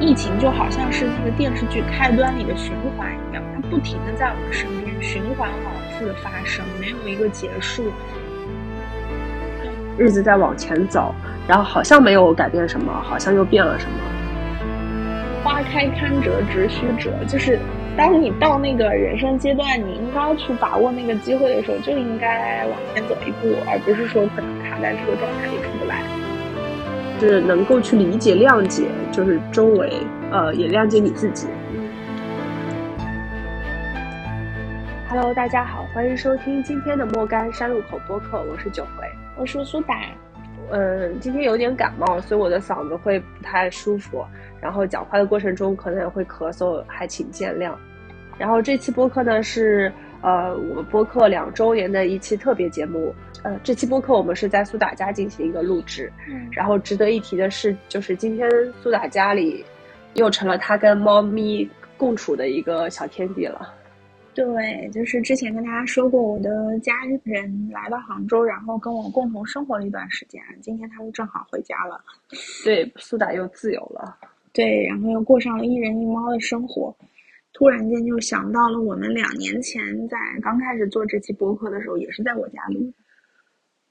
疫情就好像是那个电视剧开端里的循环一样，它不停的在我们身边循环往复的发生，没有一个结束。日子在往前走，然后好像没有改变什么，好像又变了什么。花开堪折直须折，就是当你到那个人生阶段，你应该去把握那个机会的时候，就应该往前走一步，而不是说可能卡在这个状态里。是能够去理解、谅解，就是周围，呃，也谅解你自己。Hello，大家好，欢迎收听今天的莫干山路口播客，我是九回，我是苏打。嗯，今天有点感冒，所以我的嗓子会不太舒服，然后讲话的过程中可能也会咳嗽，还请见谅。然后这期播客呢是。呃，我们播客两周年的一期特别节目。呃，这期播客我们是在苏打家进行一个录制。嗯，然后值得一提的是，就是今天苏打家里又成了他跟猫咪共处的一个小天地了。对，就是之前跟大家说过，我的家人来到杭州，然后跟我共同生活了一段时间。今天他们正好回家了。对，苏打又自由了。对，然后又过上了一人一猫的生活。突然间就想到了，我们两年前在刚开始做这期播客的时候，也是在我家里。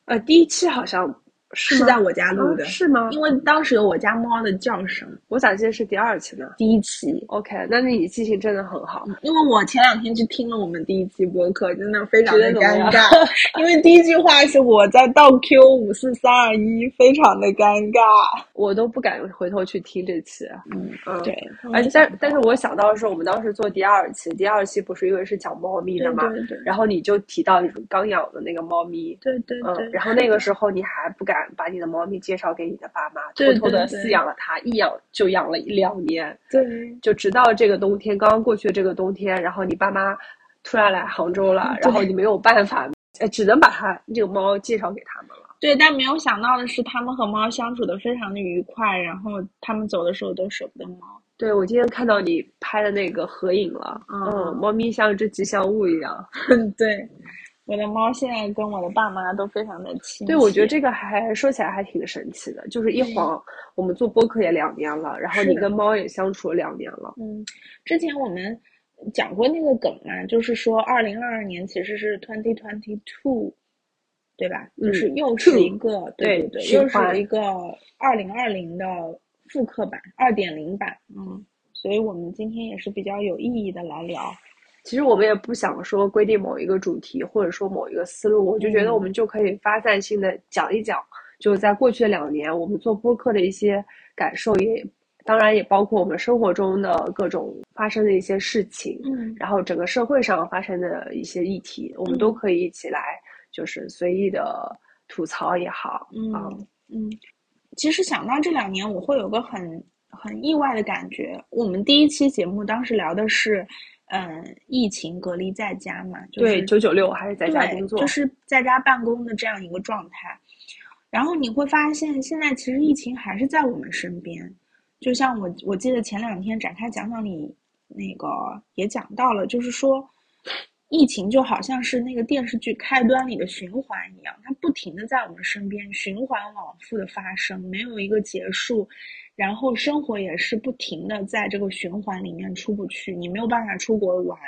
呃，第一期好像。是在我家录的，是吗？因为当时有我家猫的叫声。我咋记得是第二期呢？第一期。OK，那你记性真的很好。因为我前两天去听了我们第一期播客，真的非常的尴尬。因为第一句话是我在倒 Q 五四三二一，非常的尴尬，我都不敢回头去听这期。嗯嗯，对。而且但但是我想到的是，我们当时做第二期，第二期不是因为是讲猫咪的嘛？对对。然后你就提到刚养的那个猫咪。对对对。然后那个时候你还不敢把你的猫咪。介绍给你的爸妈，偷偷的饲养了它，一养就养了一两年。对，就直到这个冬天刚刚过去的这个冬天，然后你爸妈突然来杭州了，然后你没有办法，呃，只能把它这个猫介绍给他们了。对，但没有想到的是，他们和猫相处的非常的愉快，然后他们走的时候都舍不得猫。对，我今天看到你拍的那个合影了，嗯，猫咪像只吉祥物一样。对。我的猫现在跟我的爸妈都非常的亲。对，我觉得这个还说起来还挺神奇的，就是一晃我们做播客也两年了，然后你跟猫也相处了两年了。嗯，之前我们讲过那个梗嘛，就是说二零二二年其实是 twenty twenty two，对吧？就是又是一个对对对，又是一个二零二零的复刻版，二点零版。嗯，所以我们今天也是比较有意义的来聊。其实我们也不想说规定某一个主题，或者说某一个思路，我就觉得我们就可以发散性的讲一讲，就在过去的两年，我们做播客的一些感受，也当然也包括我们生活中的各种发生的一些事情，嗯，然后整个社会上发生的一些议题，我们都可以一起来，就是随意的吐槽也好，嗯嗯。其实想到这两年，我会有个很很意外的感觉。我们第一期节目当时聊的是。嗯，疫情隔离在家嘛，对，九九六还是在家工作，就是在家办公的这样一个状态。然后你会发现，现在其实疫情还是在我们身边。就像我，我记得前两天展开讲讲里那个也讲到了，就是说，疫情就好像是那个电视剧开端里的循环一样，它不停的在我们身边循环往复的发生，没有一个结束。然后生活也是不停的在这个循环里面出不去，你没有办法出国玩，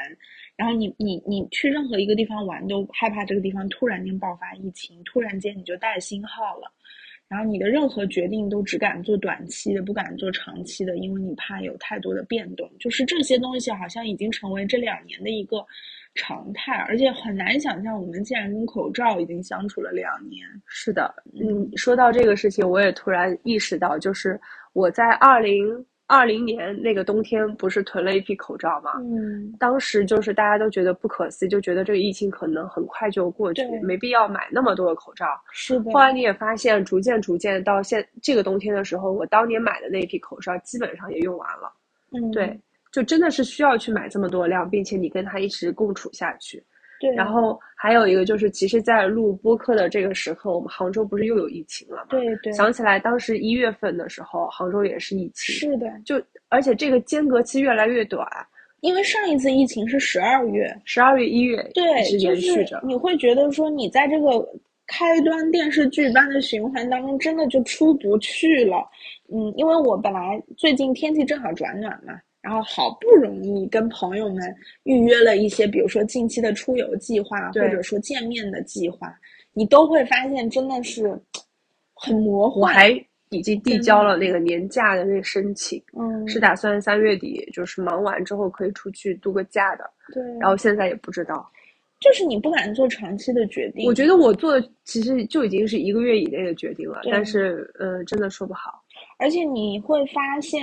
然后你你你去任何一个地方玩都害怕这个地方突然间爆发疫情，突然间你就带星号了，然后你的任何决定都只敢做短期的，不敢做长期的，因为你怕有太多的变动。就是这些东西好像已经成为这两年的一个常态，而且很难想象我们竟然跟口罩已经相处了两年。是的，嗯，说到这个事情，我也突然意识到，就是。我在二零二零年那个冬天不是囤了一批口罩嘛？嗯，当时就是大家都觉得不可思议，就觉得这个疫情可能很快就过去，没必要买那么多的口罩。是的。后来你也发现，逐渐逐渐到现这个冬天的时候，我当年买的那批口罩基本上也用完了。嗯，对，就真的是需要去买这么多量，并且你跟它一直共处下去。对，然后还有一个就是，其实，在录播客的这个时刻，我们杭州不是又有疫情了嘛？对对。想起来，当时一月份的时候，杭州也是疫情。是的。就而且这个间隔期越来越短，因为上一次疫情是十二月，十二月一月对，一直延续着。你会觉得说，你在这个开端电视剧般的循环当中，真的就出不去了。嗯，因为我本来最近天气正好转暖嘛，然后好不容易跟朋友们预约了一些，比如说近期的出游计划，或者说见面的计划，你都会发现真的是很魔幻。我还已经递交了那个年假的那个申请，嗯，是打算三月底就是忙完之后可以出去度个假的。对，然后现在也不知道。就是你不敢做长期的决定。我觉得我做的其实就已经是一个月以内的决定了，但是呃，真的说不好。而且你会发现，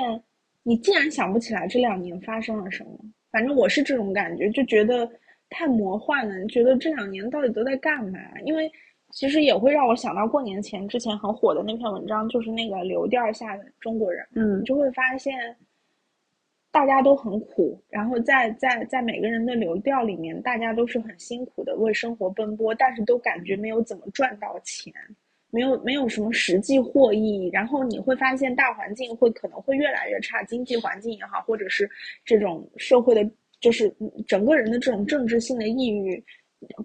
你竟然想不起来这两年发生了什么。反正我是这种感觉，就觉得太魔幻了。觉得这两年到底都在干嘛？因为其实也会让我想到过年前之前很火的那篇文章，就是那个流调下的中国人。嗯，就会发现。大家都很苦，然后在在在每个人的流调里面，大家都是很辛苦的为生活奔波，但是都感觉没有怎么赚到钱，没有没有什么实际获益。然后你会发现大环境会可能会越来越差，经济环境也好，或者是这种社会的，就是整个人的这种政治性的抑郁，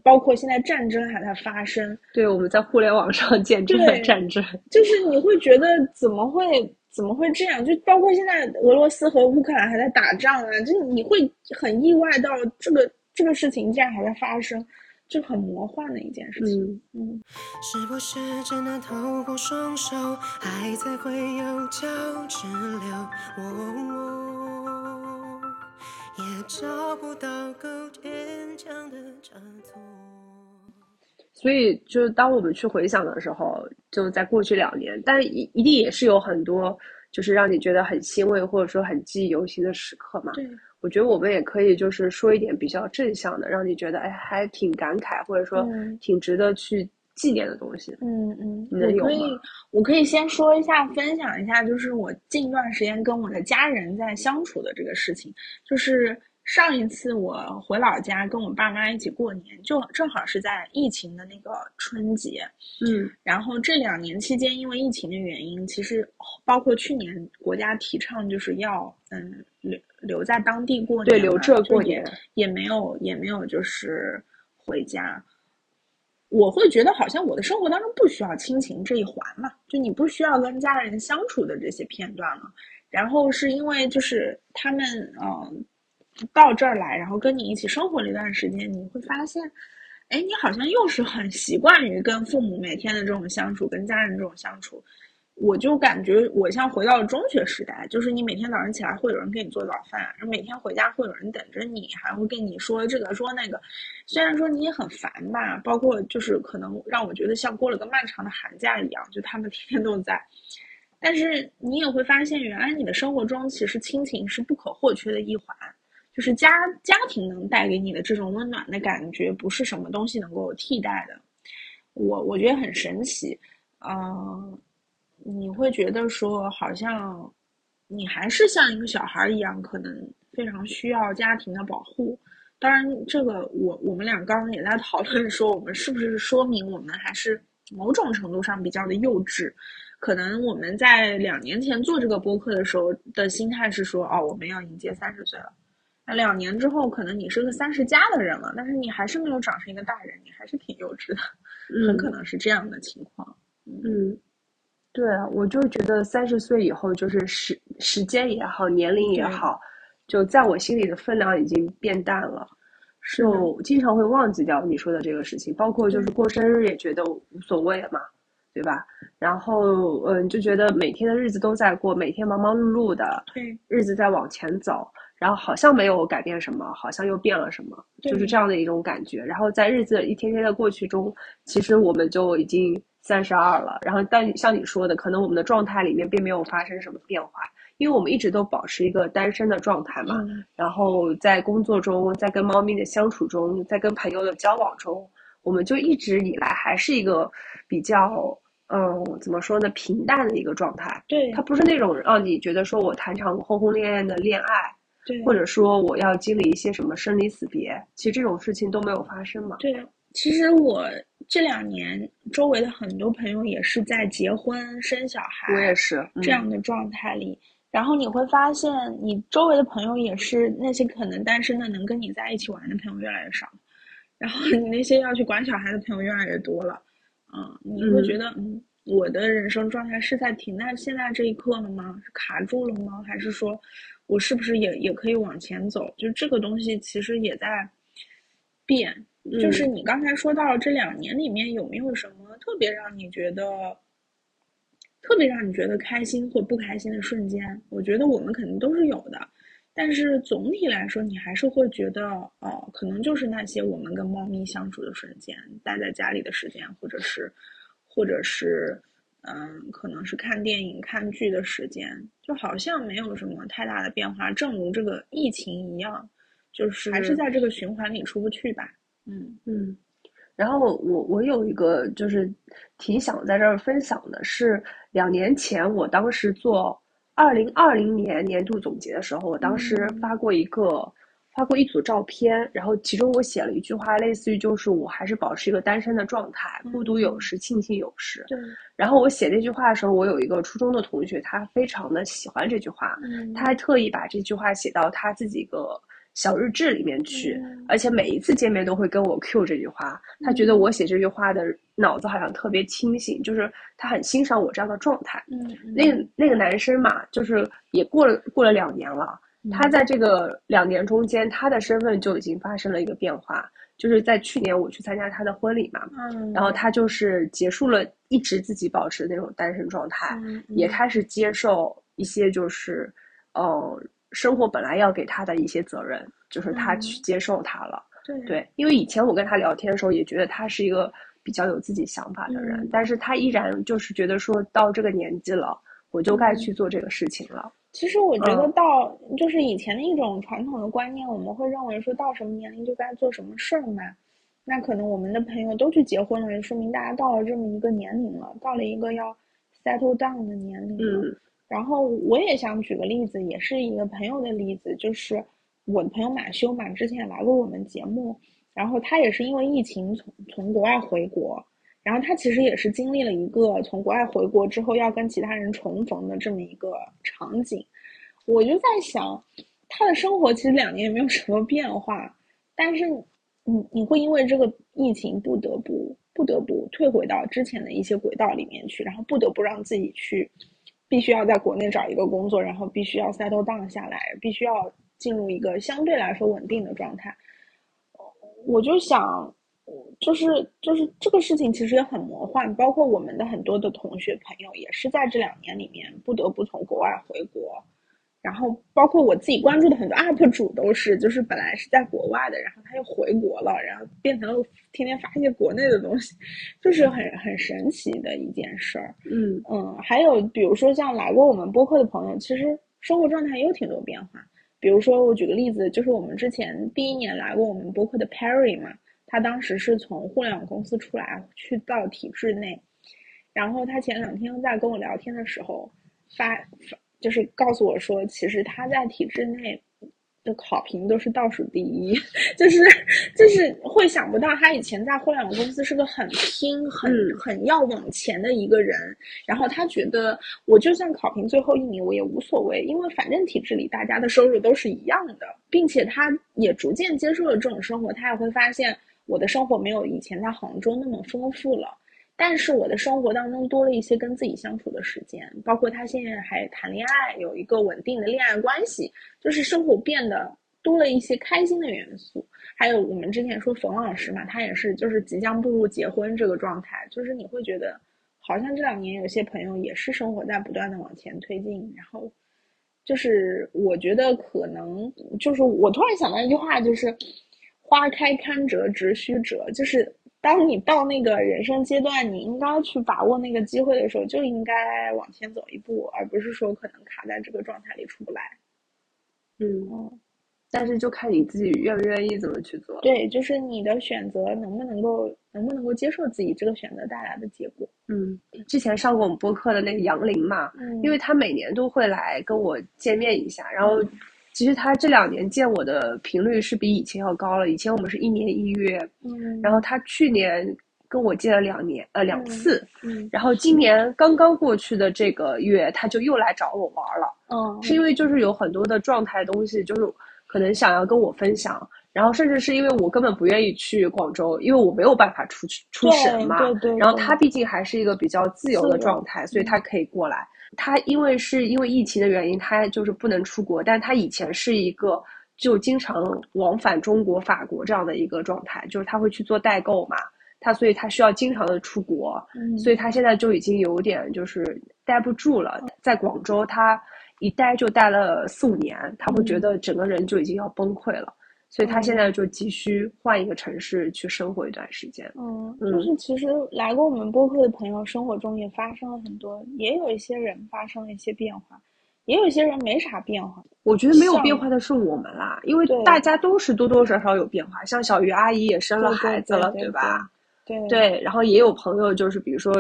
包括现在战争还在发生。对，我们在互联网上见证了战争，就是你会觉得怎么会？怎么会这样？就包括现在俄罗斯和乌克兰还在打仗啊，就你会很意外到这个这个事情竟然还在发生，就很魔幻的一件事情。嗯。是不是真的透过双手，爱才会有交直流？也找不到够坚强的插图。所以，就是当我们去回想的时候，就在过去两年，但一一定也是有很多，就是让你觉得很欣慰，或者说很记忆犹新的时刻嘛。对，我觉得我们也可以就是说一点比较正向的，让你觉得哎，还挺感慨，或者说挺值得去纪念的东西。嗯嗯，你能有吗？我可以先说一下，分享一下，就是我近段时间跟我的家人在相处的这个事情，就是。上一次我回老家跟我爸妈一起过年，就正好是在疫情的那个春节，嗯，然后这两年期间，因为疫情的原因，其实包括去年国家提倡就是要嗯留留在当地过年，对，留这过年，也没有也没有就是回家。我会觉得好像我的生活当中不需要亲情这一环嘛，就你不需要跟家人相处的这些片段了。然后是因为就是他们嗯。到这儿来，然后跟你一起生活了一段时间，你会发现，哎，你好像又是很习惯于跟父母每天的这种相处，跟家人这种相处。我就感觉我像回到了中学时代，就是你每天早上起来会有人给你做早饭，然后每天回家会有人等着你，还会跟你说这个说那个。虽然说你也很烦吧，包括就是可能让我觉得像过了个漫长的寒假一样，就他们天天都在。但是你也会发现，原来你的生活中其实亲情是不可或缺的一环。就是家家庭能带给你的这种温暖的感觉，不是什么东西能够替代的。我我觉得很神奇，嗯，你会觉得说好像你还是像一个小孩一样，可能非常需要家庭的保护。当然，这个我我们俩刚刚也在讨论说，我们是不是说明我们还是某种程度上比较的幼稚？可能我们在两年前做这个播客的时候的心态是说，哦，我们要迎接三十岁了。两年之后，可能你是个三十加的人了，但是你还是没有长成一个大人，你还是挺幼稚的，很可能是这样的情况。嗯，对啊，我就觉得三十岁以后，就是时时间也好，年龄也好，就在我心里的分量已经变淡了，就经常会忘记掉你说的这个事情，包括就是过生日也觉得无所谓了嘛，对吧？然后嗯，就觉得每天的日子都在过，每天忙忙碌碌的，对，日子在往前走。然后好像没有改变什么，好像又变了什么，就是这样的一种感觉。然后在日子一天天的过去中，其实我们就已经三十二了。然后但像你说的，可能我们的状态里面并没有发生什么变化，因为我们一直都保持一个单身的状态嘛。然后在工作中，在跟猫咪的相处中，在跟朋友的交往中，我们就一直以来还是一个比较，嗯，怎么说呢，平淡的一个状态。对，它不是那种让你觉得说我谈场轰轰烈烈的恋爱。对，或者说我要经历一些什么生离死别，其实这种事情都没有发生嘛。对，其实我这两年周围的很多朋友也是在结婚生小孩，我也是这样的状态里。然后你会发现，你周围的朋友也是那些可能单身的，能跟你在一起玩的朋友越来越少，然后你那些要去管小孩的朋友越来越多了。嗯，你会觉得嗯，我的人生状态是在停在现在这一刻了吗？是卡住了吗？还是说我是不是也也可以往前走？就这个东西其实也在变。就是你刚才说到这两年里面有没有什么特别让你觉得特别让你觉得开心或不开心的瞬间？我觉得我们肯定都是有的。但是总体来说，你还是会觉得，哦，可能就是那些我们跟猫咪相处的瞬间，待在家里的时间，或者是，或者是，嗯，可能是看电影、看剧的时间，就好像没有什么太大的变化。正如这个疫情一样，就是还是在这个循环里出不去吧。嗯嗯。然后我我有一个就是挺想在这儿分享的是，两年前我当时做。二零二零年年度总结的时候，我当时发过一个，发过一组照片，然后其中我写了一句话，类似于就是我还是保持一个单身的状态，孤独有时，庆幸有时。对。然后我写那句话的时候，我有一个初中的同学，他非常的喜欢这句话，他还特意把这句话写到他自己一个。小日志里面去，而且每一次见面都会跟我 Q 这句话。他觉得我写这句话的脑子好像特别清醒，就是他很欣赏我这样的状态。嗯，那那个男生嘛，就是也过了过了两年了。他在这个两年中间，他的身份就已经发生了一个变化。就是在去年我去参加他的婚礼嘛，嗯，然后他就是结束了一直自己保持的那种单身状态，也开始接受一些就是，呃。生活本来要给他的一些责任，就是他去接受他了。对对，因为以前我跟他聊天的时候，也觉得他是一个比较有自己想法的人，但是他依然就是觉得说到这个年纪了，我就该去做这个事情了。其实我觉得到就是以前的一种传统的观念，我们会认为说到什么年龄就该做什么事儿嘛。那可能我们的朋友都去结婚了，也说明大家到了这么一个年龄了，到了一个要 settle down 的年龄了。然后我也想举个例子，也是一个朋友的例子，就是我的朋友马修嘛，之前也来过我们节目，然后他也是因为疫情从从国外回国，然后他其实也是经历了一个从国外回国之后要跟其他人重逢的这么一个场景，我就在想，他的生活其实两年也没有什么变化，但是你你会因为这个疫情不得不不得不退回到之前的一些轨道里面去，然后不得不让自己去。必须要在国内找一个工作，然后必须要 settle down 下来，必须要进入一个相对来说稳定的状态。我就想，就是就是这个事情其实也很魔幻，包括我们的很多的同学朋友也是在这两年里面不得不从国外回国。然后，包括我自己关注的很多 UP 主都是，就是本来是在国外的，然后他又回国了，然后变成了天天发一些国内的东西，就是很很神奇的一件事儿。嗯嗯，还有比如说像来过我们播客的朋友，其实生活状态也有挺多变化。比如说我举个例子，就是我们之前第一年来过我们播客的 Perry 嘛，他当时是从互联网公司出来，去到体制内，然后他前两天在跟我聊天的时候发发。就是告诉我说，其实他在体制内的考评都是倒数第一，就是就是会想不到他以前在互联网公司是个很拼、很很要往前的一个人。然后他觉得，我就算考评最后一名，我也无所谓，因为反正体制里大家的收入都是一样的，并且他也逐渐接受了这种生活。他也会发现，我的生活没有以前在杭州那么丰富了。但是我的生活当中多了一些跟自己相处的时间，包括他现在还谈恋爱，有一个稳定的恋爱关系，就是生活变得多了一些开心的元素。还有我们之前说冯老师嘛，他也是就是即将步入结婚这个状态，就是你会觉得好像这两年有些朋友也是生活在不断的往前推进，然后就是我觉得可能就是我突然想到一句话，就是花开堪折直须折，就是。当你到那个人生阶段，你应该去把握那个机会的时候，就应该往前走一步，而不是说可能卡在这个状态里出不来。嗯，但是就看你自己愿不愿意怎么去做。对，就是你的选择能不能够，能不能够接受自己这个选择带来的结果。嗯，之前上过我们播客的那个杨林嘛，因为他每年都会来跟我见面一下，然后。其实他这两年见我的频率是比以前要高了。以前我们是一年一约，嗯，然后他去年跟我见了两年，呃，两次，嗯，然后今年刚刚过去的这个月，他就又来找我玩了，嗯，是因为就是有很多的状态东西，就是可能想要跟我分享。然后甚至是因为我根本不愿意去广州，因为我没有办法出去出省嘛。对对。然后他毕竟还是一个比较自由的状态，所以他可以过来。他因为是因为疫情的原因，他就是不能出国。但他以前是一个就经常往返中国、法国这样的一个状态，就是他会去做代购嘛。他所以他需要经常的出国，所以他现在就已经有点就是待不住了。在广州，他一待就待了四五年，他会觉得整个人就已经要崩溃了。所以他现在就急需换一个城市去生活一段时间。嗯，就是其实来过我们播客的朋友，生活中也发生了很多，也有一些人发生了一些变化，也有一些人没啥变化。我觉得没有变化的是我们啦，因为大家都是多多少少有变化。像小鱼阿姨也生了孩子了，对吧？对对，然后也有朋友就是比如说。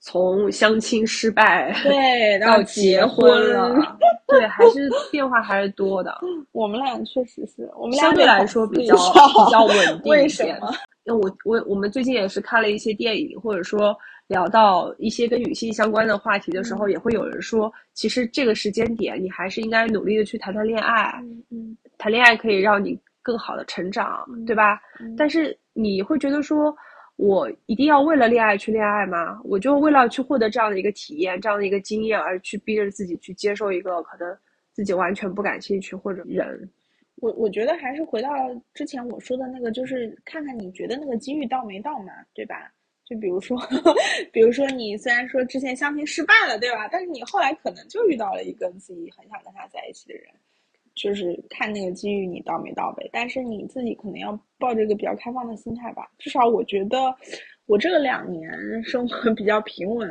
从相亲失败对 到结婚了，对，还是变化还是多的。我们俩确实是我们俩相对来说比较比 较稳定一些。因为我我我们最近也是看了一些电影，或者说聊到一些跟女性相关的话题的时候，也会有人说，其实这个时间点你还是应该努力的去谈谈恋爱。嗯嗯，谈恋爱可以让你更好的成长，对吧？但是你会觉得说。我一定要为了恋爱去恋爱吗？我就为了去获得这样的一个体验、这样的一个经验而去逼着自己去接受一个可能自己完全不感兴趣或者人。我我觉得还是回到之前我说的那个，就是看看你觉得那个机遇到没到嘛，对吧？就比如说，比如说你虽然说之前相亲失败了，对吧？但是你后来可能就遇到了一个自己很想跟他在一起的人。就是看那个机遇你到没到呗，但是你自己可能要抱着一个比较开放的心态吧。至少我觉得，我这两年生活比较平稳，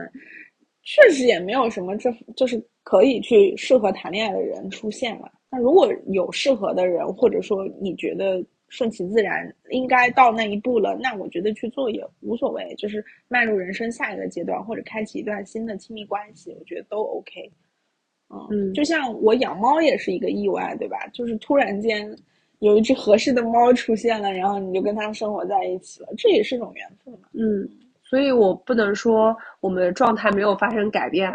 确实也没有什么这就是可以去适合谈恋爱的人出现了。那如果有适合的人，或者说你觉得顺其自然应该到那一步了，那我觉得去做也无所谓，就是迈入人生下一个阶段，或者开启一段新的亲密关系，我觉得都 OK。嗯，就像我养猫也是一个意外，对吧？就是突然间有一只合适的猫出现了，然后你就跟它生活在一起了，这也是一种缘分嘛。嗯，所以我不能说我们的状态没有发生改变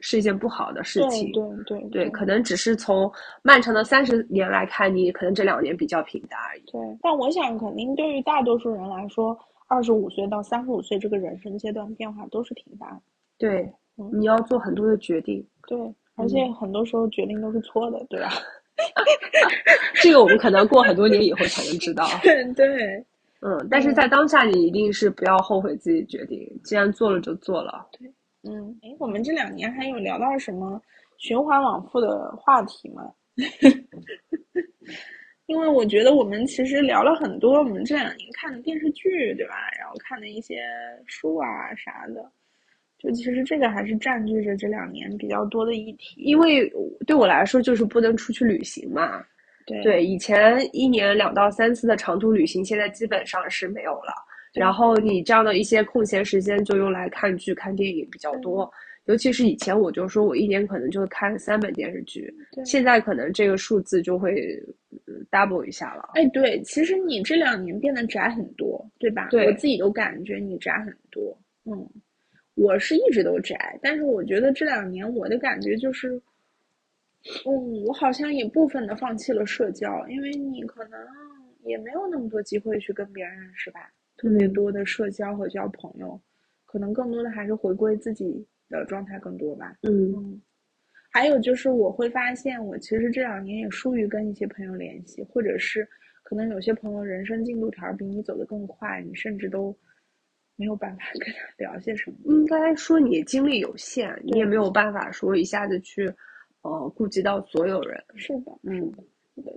是一件不好的事情。对对对，可能只是从漫长的三十年来看，你可能这两年比较平淡而已。对，但我想肯定对于大多数人来说，二十五岁到三十五岁这个人生阶段变化都是挺大的。对，你要做很多的决定。对。而且很多时候决定都是错的，对吧？这个我们可能过很多年以后才能知道。对，嗯，但是在当下，你一定是不要后悔自己决定，既然做了就做了。对，嗯，哎，我们这两年还有聊到什么循环往复的话题吗？因为我觉得我们其实聊了很多我们这两年看的电视剧，对吧？然后看的一些书啊啥的。就其实这个还是占据着这两年比较多的议题，因为对我来说就是不能出去旅行嘛。对对，以前一年两到三次的长途旅行，现在基本上是没有了。然后你这样的一些空闲时间就用来看剧、看电影比较多。尤其是以前我就说我一年可能就看三本电视剧，现在可能这个数字就会 double 一下了。哎，对，其实你这两年变得宅很多，对吧？对，我自己都感觉你宅很多。嗯。我是一直都宅，但是我觉得这两年我的感觉就是，嗯，我好像也部分的放弃了社交，因为你可能也没有那么多机会去跟别人认识吧，特别多的社交和交朋友，可能更多的还是回归自己的状态更多吧。嗯，还有就是我会发现，我其实这两年也疏于跟一些朋友联系，或者是可能有些朋友人生进度条比你走得更快，你甚至都。没有办法跟他聊些什么，应该说你精力有限，你也没有办法说一下子去，呃，顾及到所有人。是的，嗯，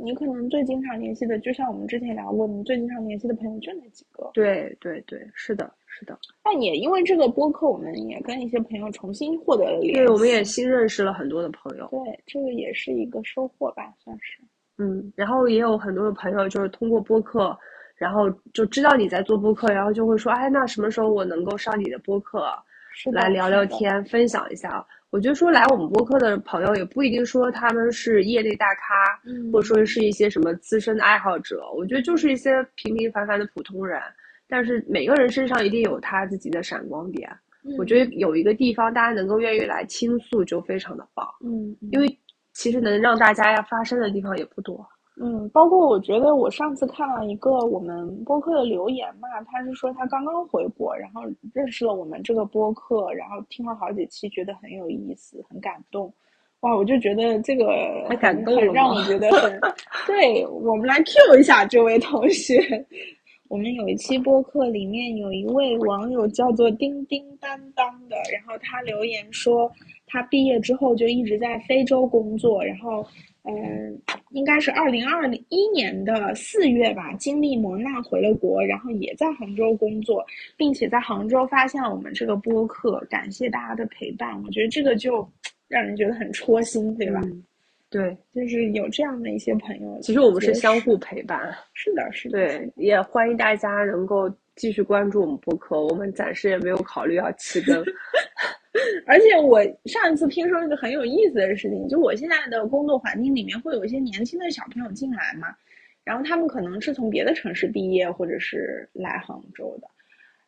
你可能最经常联系的，就像我们之前聊过，你最经常联系的朋友就那几个。对对对，是的，是的。但也因为这个播客，我们也跟一些朋友重新获得了联系。对，我们也新认识了很多的朋友。对，这个也是一个收获吧，算是。嗯，然后也有很多的朋友就是通过播客。然后就知道你在做播客，然后就会说，哎，那什么时候我能够上你的播客来聊聊天，分享一下？我觉得说来我们播客的朋友也不一定说他们是业内大咖，或者说是一些什么资深的爱好者，我觉得就是一些平平凡凡的普通人。但是每个人身上一定有他自己的闪光点。我觉得有一个地方大家能够愿意来倾诉，就非常的棒。嗯，因为其实能让大家要发声的地方也不多。嗯，包括我觉得我上次看了一个我们播客的留言嘛，他是说他刚刚回国，然后认识了我们这个播客，然后听了好几期，觉得很有意思，很感动。哇，我就觉得这个很感动很让我觉得很。对我们来 Q 一下这位同学。我们有一期播客里面有一位网友叫做叮叮当当的，然后他留言说他毕业之后就一直在非洲工作，然后。嗯，应该是二零二一年的四月吧，经历磨难回了国，然后也在杭州工作，并且在杭州发现了我们这个播客，感谢大家的陪伴。我觉得这个就让人觉得很戳心，对吧？对，就是有这样的一些朋友。其实我们是相互陪伴。是的，是的。对，也欢迎大家能够继续关注我们播客。我们暂时也没有考虑要弃更。而且我上一次听说一个很有意思的事情，就我现在的工作环境里面会有一些年轻的小朋友进来嘛，然后他们可能是从别的城市毕业或者是来杭州的，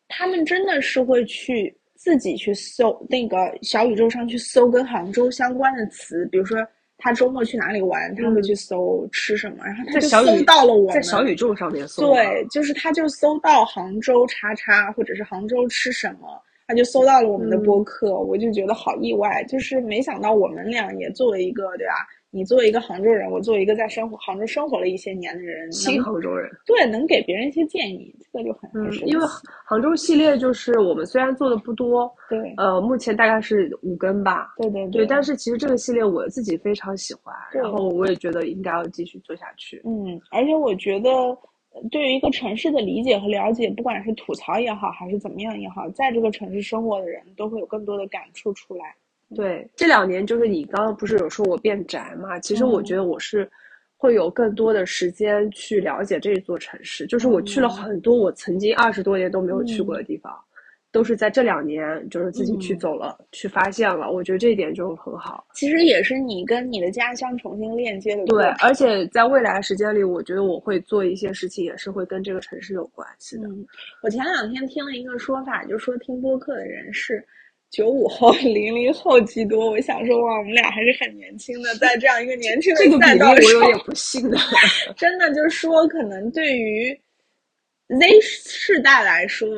他们真的是会去自己去搜那个小宇宙上去搜跟杭州相关的词，比如说他周末去哪里玩，他会去搜吃什么，然后他就搜到了我在小宇宙上面搜，对，就是他就搜到杭州叉叉或者是杭州吃什么。他就搜到了我们的播客，我就觉得好意外，就是没想到我们俩也作为一个，对吧？你作为一个杭州人，我作为一个在生活杭州生活了一些年的人，新杭州人，对，能给别人一些建议，这个就很嗯，因为杭州系列就是我们虽然做的不多，对，呃，目前大概是五根吧，对对对，但是其实这个系列我自己非常喜欢，然后我也觉得应该要继续做下去，嗯，而且我觉得。对于一个城市的理解和了解，不管是吐槽也好，还是怎么样也好，在这个城市生活的人都会有更多的感触出来。对，这两年就是你刚刚不是有说我变宅嘛？其实我觉得我是会有更多的时间去了解这座城市，就是我去了很多我曾经二十多年都没有去过的地方。都是在这两年，就是自己去走了，去发现了。我觉得这一点就很好。其实也是你跟你的家乡重新链接的。对，而且在未来时间里，我觉得我会做一些事情，也是会跟这个城市有关系的。我前两天听了一个说法，就说听播客的人是九五后、零零后居多。我想说，哇，我们俩还是很年轻的，在这样一个年轻的赛道上，我有点不信的。真的，就是说，可能对于。Z 世代来说，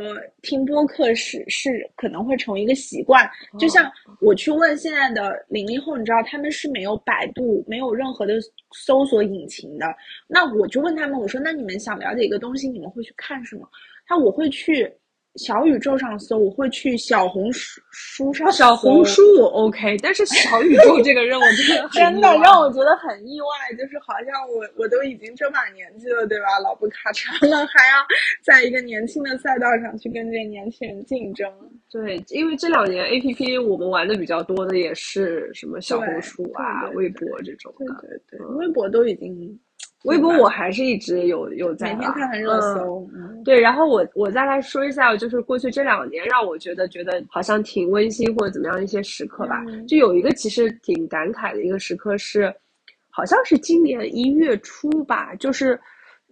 听播客是是可能会成为一个习惯。就像我去问现在的零零后，你知道他们是没有百度，没有任何的搜索引擎的。那我就问他们，我说：“那你们想了解一个东西，你们会去看什么？”他我会去。小宇宙上搜，我会去小红书书上。小红书我 OK，但是小宇宙这个任务真的 真的让我觉得很意外，就是好像我我都已经这把年纪了，对吧？老不卡嚓了，还要在一个年轻的赛道上去跟这些年轻人竞争。对，因为这两年 APP 我们玩的比较多的也是什么小红书啊、微博这种的。对对对，微博都已经。微博我还是一直有有在每天看看热搜，对，然后我我再来说一下，就是过去这两年让我觉得觉得好像挺温馨或者怎么样的一些时刻吧，就有一个其实挺感慨的一个时刻是，好像是今年一月初吧，就是。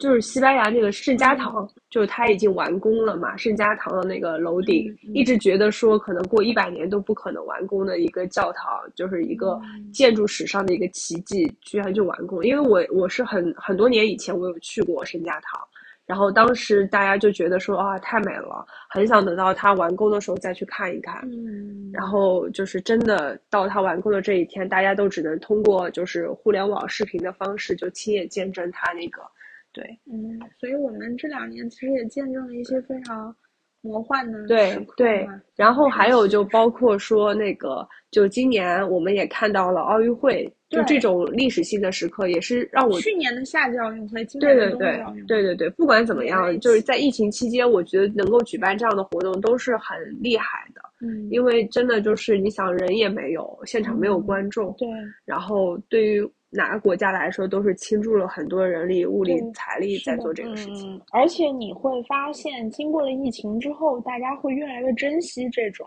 就是西班牙那个圣家堂，就是它已经完工了嘛。圣家堂的那个楼顶，一直觉得说可能过一百年都不可能完工的一个教堂，就是一个建筑史上的一个奇迹，居然就完工。因为我我是很很多年以前我有去过圣家堂，然后当时大家就觉得说啊太美了，很想等到它完工的时候再去看一看。嗯，然后就是真的到它完工的这一天，大家都只能通过就是互联网视频的方式，就亲眼见证它那个。对，嗯，所以我们这两年其实也见证了一些非常魔幻的对对，然后还有就包括说那个，就今年我们也看到了奥运会，就这种历史性的时刻，也是让我去年的夏季奥运会，今年的冬季奥运会，对对对，不管怎么样，就是在疫情期间，我觉得能够举办这样的活动都是很厉害的，嗯，因为真的就是你想人也没有，现场没有观众，对，然后对于。哪个国家来说都是倾注了很多人力、物力、财力在做这个事情，而且你会发现，经过了疫情之后，大家会越来越珍惜这种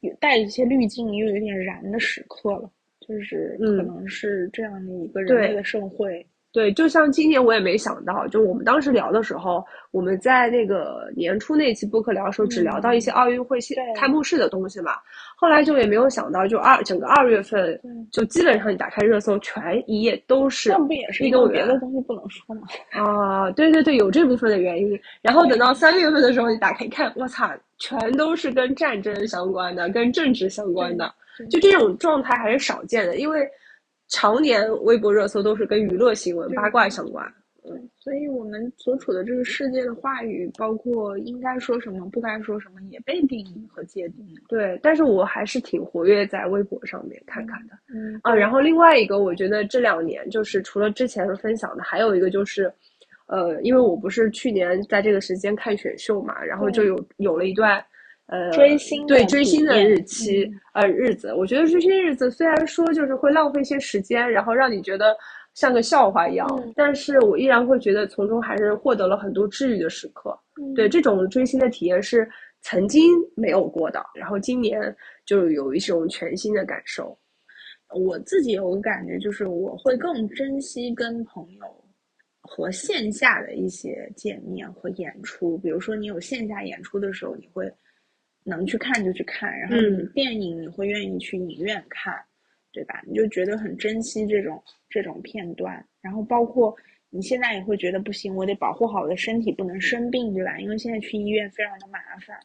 有带一些滤镜又有点燃的时刻了。就是可能是这样的一个人类的盛会。对，就像今年我也没想到，就我们当时聊的时候，我们在那个年初那期播客聊的时候，只聊到一些奥运会现开幕式的东西嘛。后来就也没有想到，就二整个二月份，就基本上你打开热搜，全一页都是那不也是运动员的东西不能说吗？啊，对对对，有这部分的原因。然后等到三月份的时候，你打开一看，我操，全都是跟战争相关的，跟政治相关的，就这种状态还是少见的，因为。常年微博热搜都是跟娱乐新闻、八卦相关，嗯，所以我们所处的这个世界的话语，包括应该说什么、不该说什么，也被定义和界定了。对，但是我还是挺活跃在微博上面看看的，嗯啊。然后另外一个，我觉得这两年就是除了之前分享的，还有一个就是，呃，因为我不是去年在这个时间看选秀嘛，然后就有有了一段。呃，追星对追星的日期呃日子，我觉得追星日子虽然说就是会浪费一些时间，然后让你觉得像个笑话一样，但是我依然会觉得从中还是获得了很多治愈的时刻。对这种追星的体验是曾经没有过的，然后今年就有一种全新的感受。我自己有个感觉，就是我会更珍惜跟朋友和线下的一些见面和演出。比如说你有线下演出的时候，你会。能去看就去看，然后你电影你会愿意去影院看，对吧？你就觉得很珍惜这种这种片段，然后包括你现在也会觉得不行，我得保护好我的身体，不能生病，对吧？因为现在去医院非常的麻烦，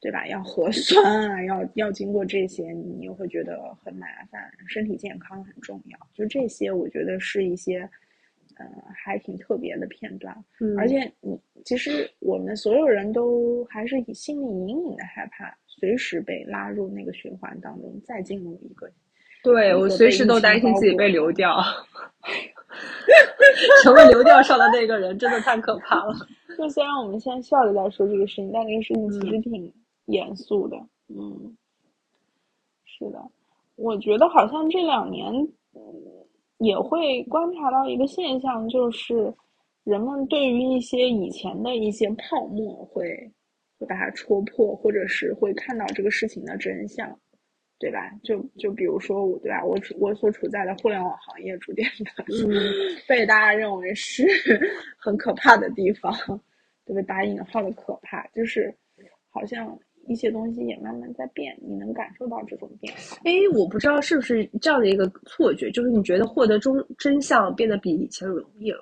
对吧？要核酸啊，要要经过这些，你又会觉得很麻烦，身体健康很重要。就这些，我觉得是一些。嗯，还挺特别的片段，嗯，而且你其实我们所有人都还是以心里隐隐的害怕，随时被拉入那个循环当中，再进入一个，对我随时都担心自己被流掉，成为流掉上的那个人，真的太可怕了。就虽然我们现在笑着在说这个事情，但这个事情其实挺严肃的。嗯，是的，我觉得好像这两年，嗯。也会观察到一个现象，就是人们对于一些以前的一些泡沫会会把它戳破，或者是会看到这个事情的真相，对吧？就就比如说我，对吧？我我所处在的互联网行业逐渐的 被大家认为是很可怕的地方，对不对？打引号的可怕，就是好像。一些东西也慢慢在变，你能感受到这种变化。哎，我不知道是不是这样的一个错觉，就是你觉得获得中真相变得比以前容易了，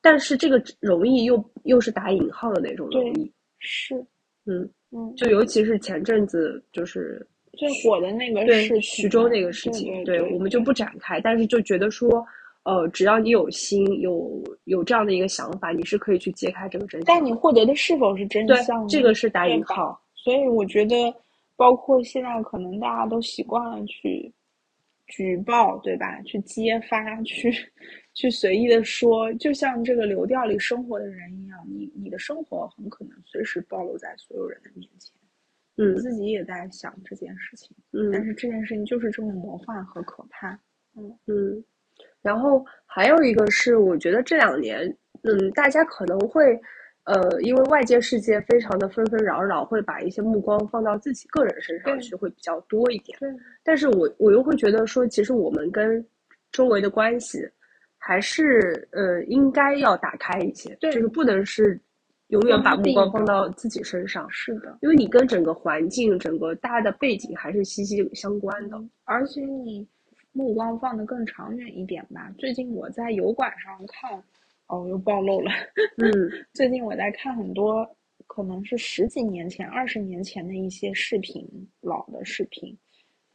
但是这个容易又又是打引号的那种容易。是，嗯嗯，就尤其是前阵子就是最火的那个事情，徐州那个事情，对我们就不展开，但是就觉得说，呃，只要你有心，有有这样的一个想法，你是可以去揭开这个真相。但你获得的是否是真相？这个是打引号。所以我觉得，包括现在可能大家都习惯了去举报，对吧？去揭发，去去随意的说，就像这个流调里生活的人一样，你你的生活很可能随时暴露在所有人的面前。嗯，自己也在想这件事情。嗯，但是这件事情就是这么魔幻和可怕。嗯嗯，然后还有一个是，我觉得这两年，嗯，大家可能会。呃，因为外界世界非常的纷纷扰扰，会把一些目光放到自己个人身上去，会比较多一点。对，但是我我又会觉得说，其实我们跟周围的关系，还是呃应该要打开一些，就是不能是永远把目光放到自己身上。是的，因为你跟整个环境、整个大的背景还是息息相关的。而且你目光放得更长远一点吧。最近我在油管上看。哦，又暴露了。嗯，最近我在看很多，可能是十几年前、二十年前的一些视频，老的视频，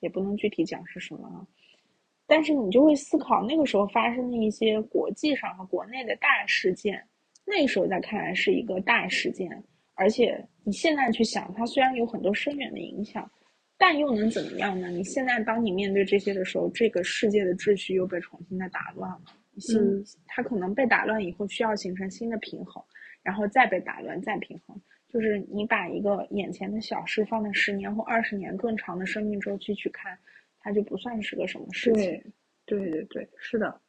也不能具体讲是什么。但是你就会思考，那个时候发生的一些国际上和国内的大事件，那时候在看来是一个大事件，而且你现在去想，它虽然有很多深远的影响，但又能怎么样呢？你现在当你面对这些的时候，这个世界的秩序又被重新的打乱了。新，它可能被打乱以后，需要形成新的平衡，然后再被打乱，再平衡。就是你把一个眼前的小事放在十年或二十年更长的生命周期去看，它就不算是个什么事情。对，对对对，是的。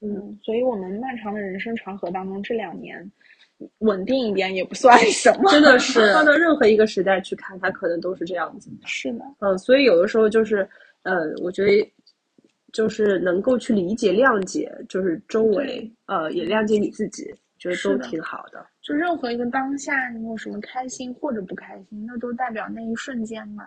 嗯，所以我们漫长的人生长河当中，这两年稳定一点也不算什么。真的是放到任何一个时代去看，它可能都是这样子。是的。嗯，所以有的时候就是，呃，我觉得。就是能够去理解、谅解，就是周围呃也谅解你自己，觉得都挺好的。就任何一个当下，你有什么开心或者不开心，那都代表那一瞬间嘛，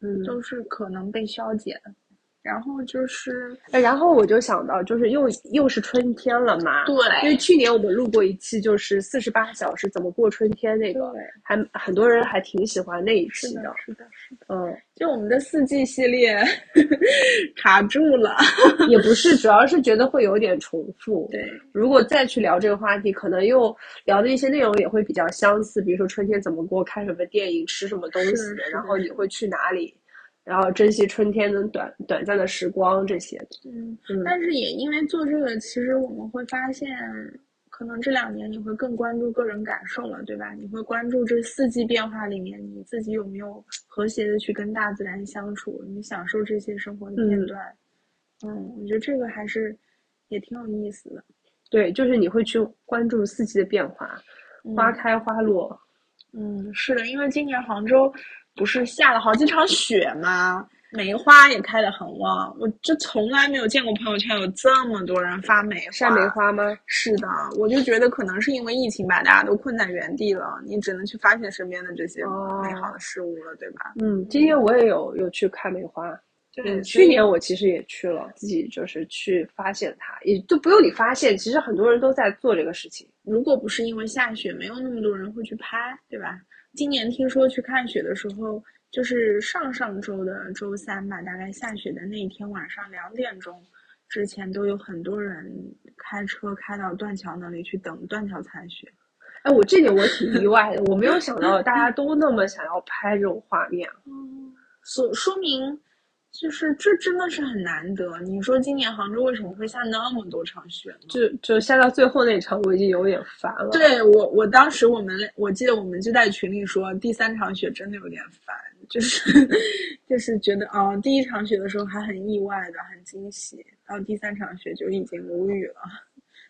嗯，都是可能被消解的。然后就是哎然后我就想到，就是又又是春天了嘛，对因为去年我们录过一期，就是四十八小时怎么过春天那个，对，还很多人还挺喜欢那一期是的，是的，是的。嗯，就我们的四季系列 卡住了，也不是，主要是觉得会有点重复。对，如果再去聊这个话题，可能又聊的一些内容也会比较相似，比如说春天怎么过，看什么电影，吃什么东西，然后你会去哪里，然后珍惜春天的短短暂的时光这些。嗯，嗯，但是也因为做这个，其实我们会发现，可能这两年你会更关注个人感受了，对吧？你会关注这四季变化里面，你自己有没有和谐的去跟大自然相处，你享受这些生活的片嗯段。嗯，我觉得这个还是也挺有意思的。对，就是你会去关注四季的变化，花嗯开花落。嗯，是的，因为今年杭州不是下了好几场雪吗？梅花也开得很旺，我就从来没有见过朋友圈有这么多人发梅花。晒梅花吗？是的，我就觉得可能是因为疫情把大家都困在原地了，你只能去发现身边的这些哦美好的事物了，对吧？嗯，今年我也有有去看梅花。去年我其实也去了，自己就是去发现它，也就不用你发现，其实很多人都在做这个事情。如果不是因为下雪，没有那么多人会去拍，对吧？今年听说去看雪的时候，就是上上周的周三吧，大概下雪的那一天晚上两点钟之前，都有很多人开车开到断桥那里去等断桥残雪。哎，我这点我挺意外的，我没有想到大家都那么想要拍这种画面。嗯，所说明就是这真的是很难得。你说今年杭州为什么会下那么多场雪呢？就就下到最后那场，我已经有点烦了。，对我，我当时我们我记得我们就在群里说，第三场雪真的有点烦，就是 就是觉得啊、第一场雪的时候还很意外的，很惊喜，到第三场雪就已经无语了。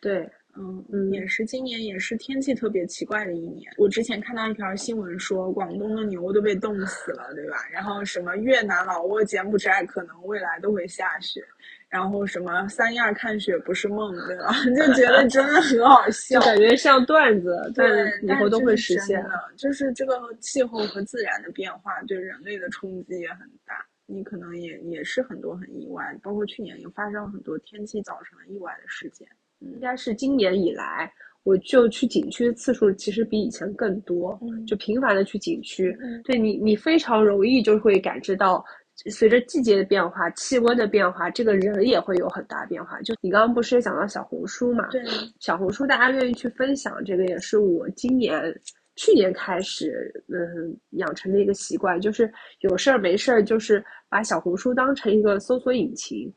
对，嗯嗯也是今年也是天气特别奇怪的一年。我之前看到一条新闻说，广东的牛都被冻死了，对吧？然后什么越南、老挝、柬埔寨可能未来都会下雪，然后什么三亚看雪不是梦，对吧？就觉得真的很好笑就。感觉像段子，但对，以后都会实现。的，就是这个气候和自然的变化对人类的冲击也很大。你可能也也是很多很意外，包括去年也发生了很多天气造成的意外的事件。应该是今年以来，我就去景区的次数其实比以前更多，嗯就频繁的去景区。嗯对你，你非常容易就会感知到，随着季节的变化、气温的变化，这个人也会有很大变化。就你刚刚不是也讲到小红书嘛？对，小红书大家愿意去分享，这个也是我今年、去年开始嗯养成的一个习惯，就是有事儿没事儿，就是把小红书当成一个搜索引擎，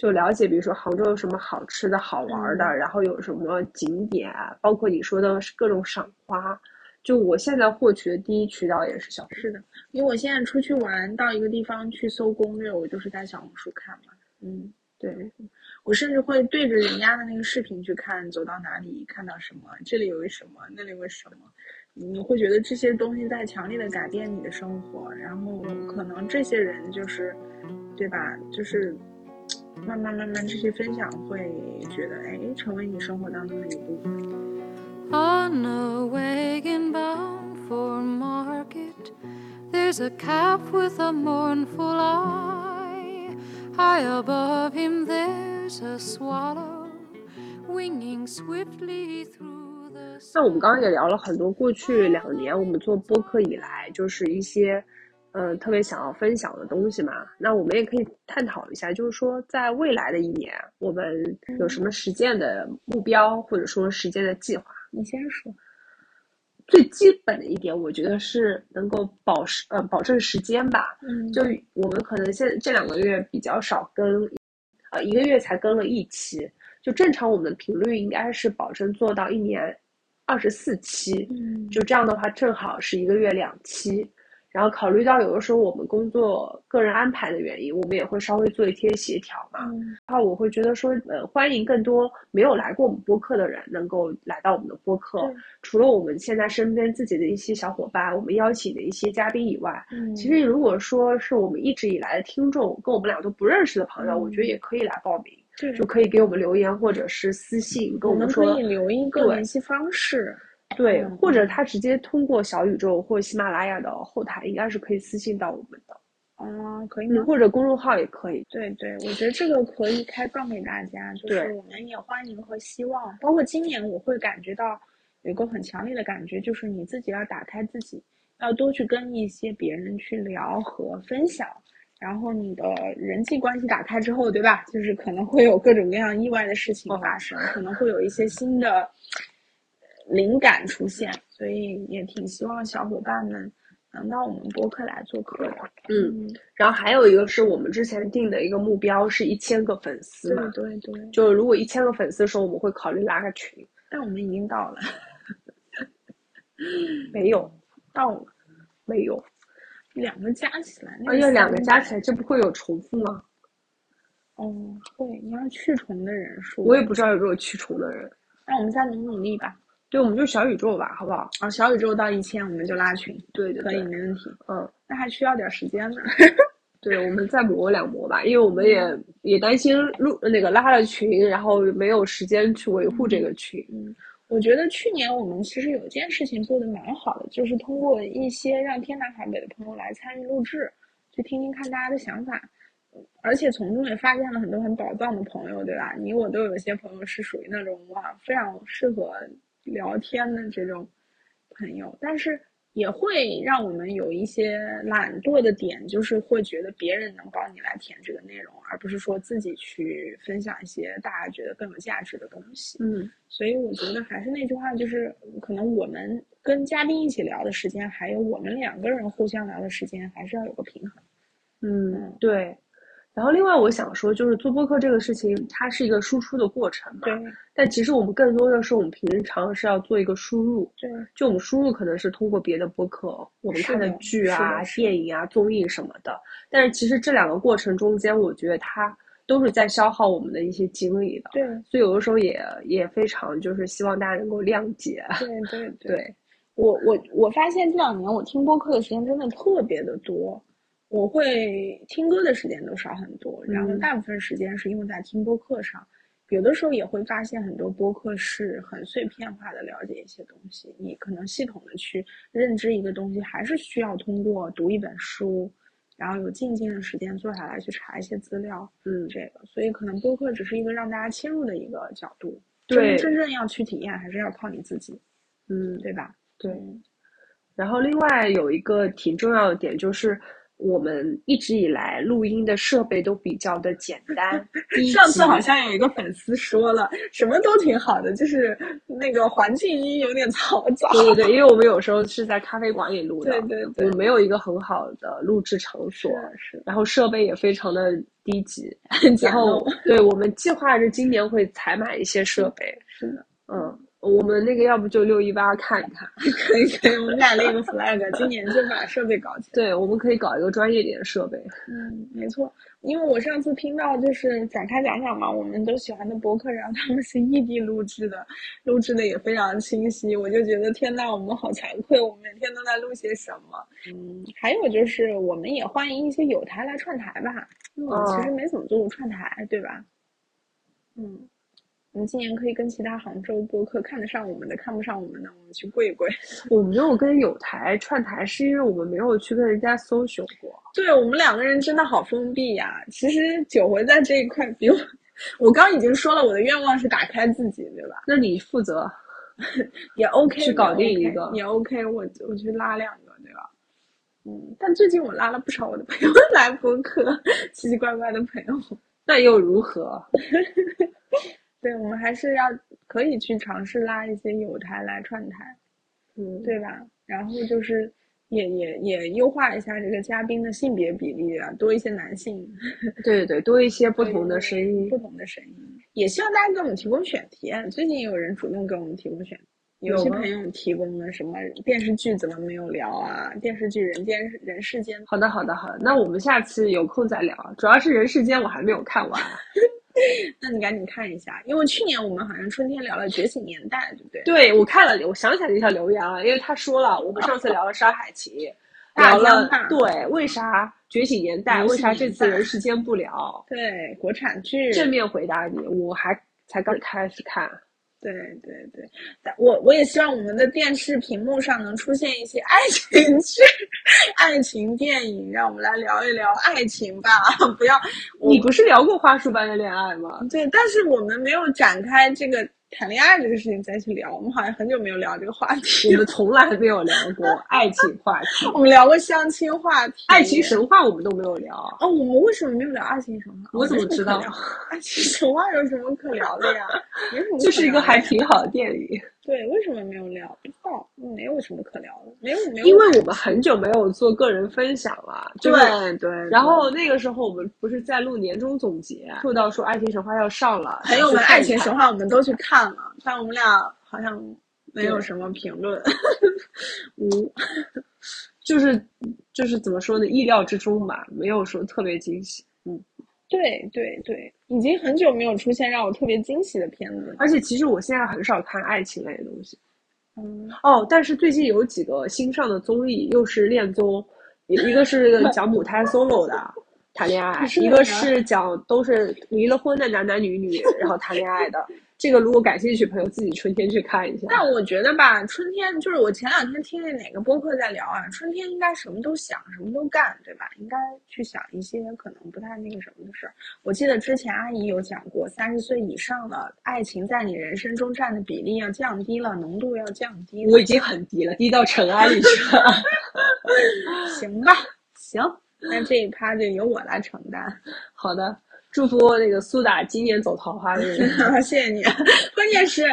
就了解，比如说杭州有什么好吃的好玩儿的，嗯然后有什么景点啊，包括你说的各种赏花。就我现在获取的第一渠道也是小红书。是的，因为我现在出去玩，到一个地方去搜攻略，我就是在小红书看嘛。嗯，对，我甚至会对着人家的那个视频去看，走到哪里看到什么，这里有一什么，那里有个什么，你会觉得这些东西在强烈的改变你的生活，然后可能这些人就是，对吧？就是慢慢慢慢这些分享会觉得，哎，成为你生活当中的一部分。On a wagon bound for market, there's a calf with a mournful eye. High above him, there's a swallow winging swiftly through the 那我们刚刚也聊了很多，过去两年我们做播客以来，就是一些，嗯、特别想要分享的东西嘛。那我们也可以探讨一下，就是说，在未来的一年，我们有什么实践的目标，或者说实践的计划。你先说。最基本的一点，我觉得是能够保时呃保证时间吧。嗯就我们可能现这两个月比较少更，呃，一个月才更了一期。就正常我们的频率应该是保证做到一年二十四期，嗯就这样的话正好是一个月两期。然后考虑到有的时候我们工作个人安排的原因，我们也会稍微做一些协调嘛。嗯然后我会觉得说，呃，欢迎更多没有来过我们播客的人能够来到我们的播客对。除了我们现在身边自己的一些小伙伴，我们邀请的一些嘉宾以外，嗯，其实如果说是我们一直以来的听众，跟我们俩都不认识的朋友，嗯我觉得也可以来报名，对就可以给我们留言或者是私信跟我们们说可以留一个联系方式。对，嗯或者他直接通过小宇宙或喜马拉雅的后台，应该是可以私信到我们的，嗯，可以？或者公众号也可以。对对，我觉得这个可以开放给大家，就是我们也欢迎和希望，包括今年我会感觉到有一个很强烈的感觉，就是你自己要打开自己，要多去跟一些别人去聊和分享，然后你的人际关系打开之后，对吧？就是可能会有各种各样意外的事情发生，可能会有一些新的灵感出现，所以也挺希望小伙伴们能到我们播客来做客的。嗯，然后还有一个是我们之前定的一个目标是一千个粉丝对嘛，对对，就如果一千个粉丝的时候，我们会考虑拉个群。但我们已经到了，没有，到了没有，两个加起来，那而且两个加，起来，这不会有重复吗？哦，会，你要去重的人数，我也不知道有没有去重的人。那我们再努努力吧。对，我们就小宇宙吧，好不好？啊，小宇宙到一千我们就拉群，对对可以，没问题。嗯，那还需要点时间呢。对，我们再磨两磨吧，因为我们也也担心录那个拉了群，然后没有时间去维护这个群。嗯，我觉得去年我们其实有一件事情做的蛮好的，就是通过一些让天南海北的朋友来参与录制，去听听看大家的想法，而且从中也发现了很多很宝藏的朋友，对吧？你我都有一些朋友是属于那种哇非常适合聊天的这种朋友，但是也会让我们有一些懒惰的点，就是会觉得别人能帮你来填这个内容，而不是说自己去分享一些大家觉得更有价值的东西。嗯所以我觉得还是那句话，就是可能我们跟嘉宾一起聊的时间，还有我们两个人互相聊的时间，还是要有个平衡。嗯，对。然后另外我想说，就是做播客这个事情，它是一个输出的过程嘛。对但其实我们更多的是我们平常是要做一个输入，对就我们输入可能是通过别的播客，我们看的的剧啊、电影啊、综艺什么的。但是其实这两个过程中间，我觉得它都是在消耗我们的一些精力的。对所以有的时候也也非常就是希望大家能够谅解。对对对，对，我我我发现这两年我听播客的时间真的特别的多，我会听歌的时间都少很多，然后嗯大部分时间是用在听播客上。有的时候也会发现很多播客是很碎片化的了解一些东西，你可能系统的去认知一个东西，还是需要通过读一本书，然后有静静的时间坐下来去查一些资料，嗯，这个，所以可能播客只是一个让大家切入的一个角度，对真真正要去体验，还是要靠你自己，嗯，对吧？对。嗯然后另外有一个挺重要的点就是。我们一直以来录音的设备都比较的简单，上次好像有一个粉丝说了，什么都挺好的，就是那个环境音有点嘈杂。对对对，因为我们有时候是在咖啡馆里录的，对对对我们没有一个很好的录制场所，是是，然后设备也非常的低级，然后。对我们计划着今年会采买一些设备，是的，嗯，我们那个要不就六一八看一看，可以可以，我们俩立个 flag，今年就把设备搞起来。对，我们可以搞一个专业点的设备，嗯，没错，因为我上次听到就是展开讲讲嘛，我们都喜欢的博客，然后他们是异地录制的，录制的也非常清晰，我就觉得天呐，我们好惭愧，我们每天都在录些什么？嗯，还有就是我们也欢迎一些有台来串台吧，因为我们其实没怎么做过串台，对吧？嗯。我们今年可以跟其他杭州播客看得上我们的、看不上我们的，我们去跪一跪。我没有跟有台串台，是因为我们没有去跟人家搜寻过。对我们两个人真的好封闭呀、其实九回在这一块比我，我刚已经说了，我的愿望是打开自己，对吧？那你负责，也 OK，去搞定一个也 OK，我我去拉两个，对吧？嗯，但最近我拉了不少我的朋友来播客，奇奇怪怪的朋友。那又如何？对，我们还是要可以去尝试拉一些友台来串台，嗯，对吧？然后就是也也也优化一下这个嘉宾的性别比例啊，多一些男性，对对对，多一些不同的声音 不。同的声音。也希望大家给我们提供选题。最近也有人主动给我们提供选题，有些朋友提供了什么电视剧怎么没有聊啊？电视剧《人间人世间》好的，好的，好的。那我们下次有空再聊。主要是《人世间》我还没有看完。那你赶紧看一下，因为去年我们好像春天聊了《觉醒年代》，对不对？对，我看了，我想起来这条留言了，因为他说了，我们上次聊了《沙海情》，大聊了对为啥《觉醒年代》，为啥这次《人世间》不聊？对，国产剧正面回答你，我还才刚开始看。对对对，但我我也希望我们的电视屏幕上能出现一些爱情剧、爱情电影，让我们来聊一聊爱情吧，不要你不是聊过花束般的恋爱吗？对，但是我们没有展开这个谈恋爱这个事情再去聊，我们好像很久没有聊这个话题。我们从来没有聊过爱情话题，我们聊过相亲话题，爱情神话我们都没有聊。哦，我们为什么没有聊爱情神话？我怎么知道爱情神话有什么可聊的呀？没什么 可聊的呀，就是一个还挺好的电影，对，为什么没有聊？不知道，没有什么可聊的，没有没有。因为我们很久没有做个人分享了，就是对对，然后那个时候我们不是在录年终总结，说到说《爱情神话》要上了，朋友们，《去看一看爱情神话》我们都去看了，但我们俩好像没有什么评论，无。就是就是怎么说呢，意料之中吧，没有说特别惊喜。嗯，对对对，已经很久没有出现让我特别惊喜的片子了。而且其实我现在很少看爱情类的东西。嗯，哦，但是最近有几个新上的综艺，又是恋综，一一个是 讲母胎 solo 的谈恋爱，一个是讲都是离了婚的男男女女然后谈恋爱的。这个如果感兴趣，朋友自己春天去看一下。但我觉得吧，春天就是我前两天听那哪个播客在聊啊，春天应该什么都想，什么都干，对吧？应该去想一些可能不太那个什么的事儿。我记得之前阿姨有讲过，三十岁以上的爱情在你人生中占的比例要降低了，浓度要降低了。我已经很低了，低到尘埃里去了。行吧，行，那这一趴就由我来承担。好的，祝福那个苏打今年走桃花运。谢谢你。关键是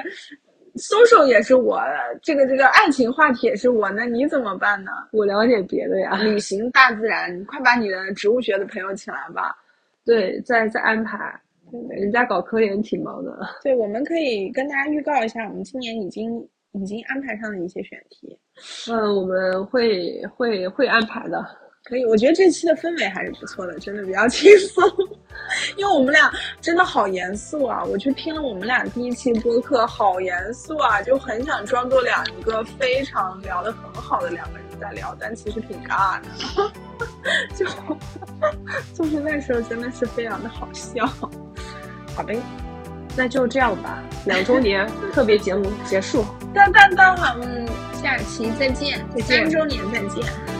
，social 也是我，这个这个爱情话题也是我，那你怎么办呢？我了解别的呀。旅行大自然，你快把你的植物学的朋友请来吧。对，再再安排。人家搞科研挺忙的。对，我们可以跟大家预告一下，我们今年已经已经安排上了一些选题。嗯，我们会会会安排的。可以，我觉得这期的氛围还是不错的，真的比较 轻松。因为我们俩真的好严肃啊！我去听了我们俩第一期播客，好严肃啊，就很想装作两个非常聊得很好的两个人在聊，但其实挺尬的。就就是那时候真的是非常的好笑。好呗，那就这样吧。两周年 特别节目结束。当当当，嗯，下期再见，再见三周年再见。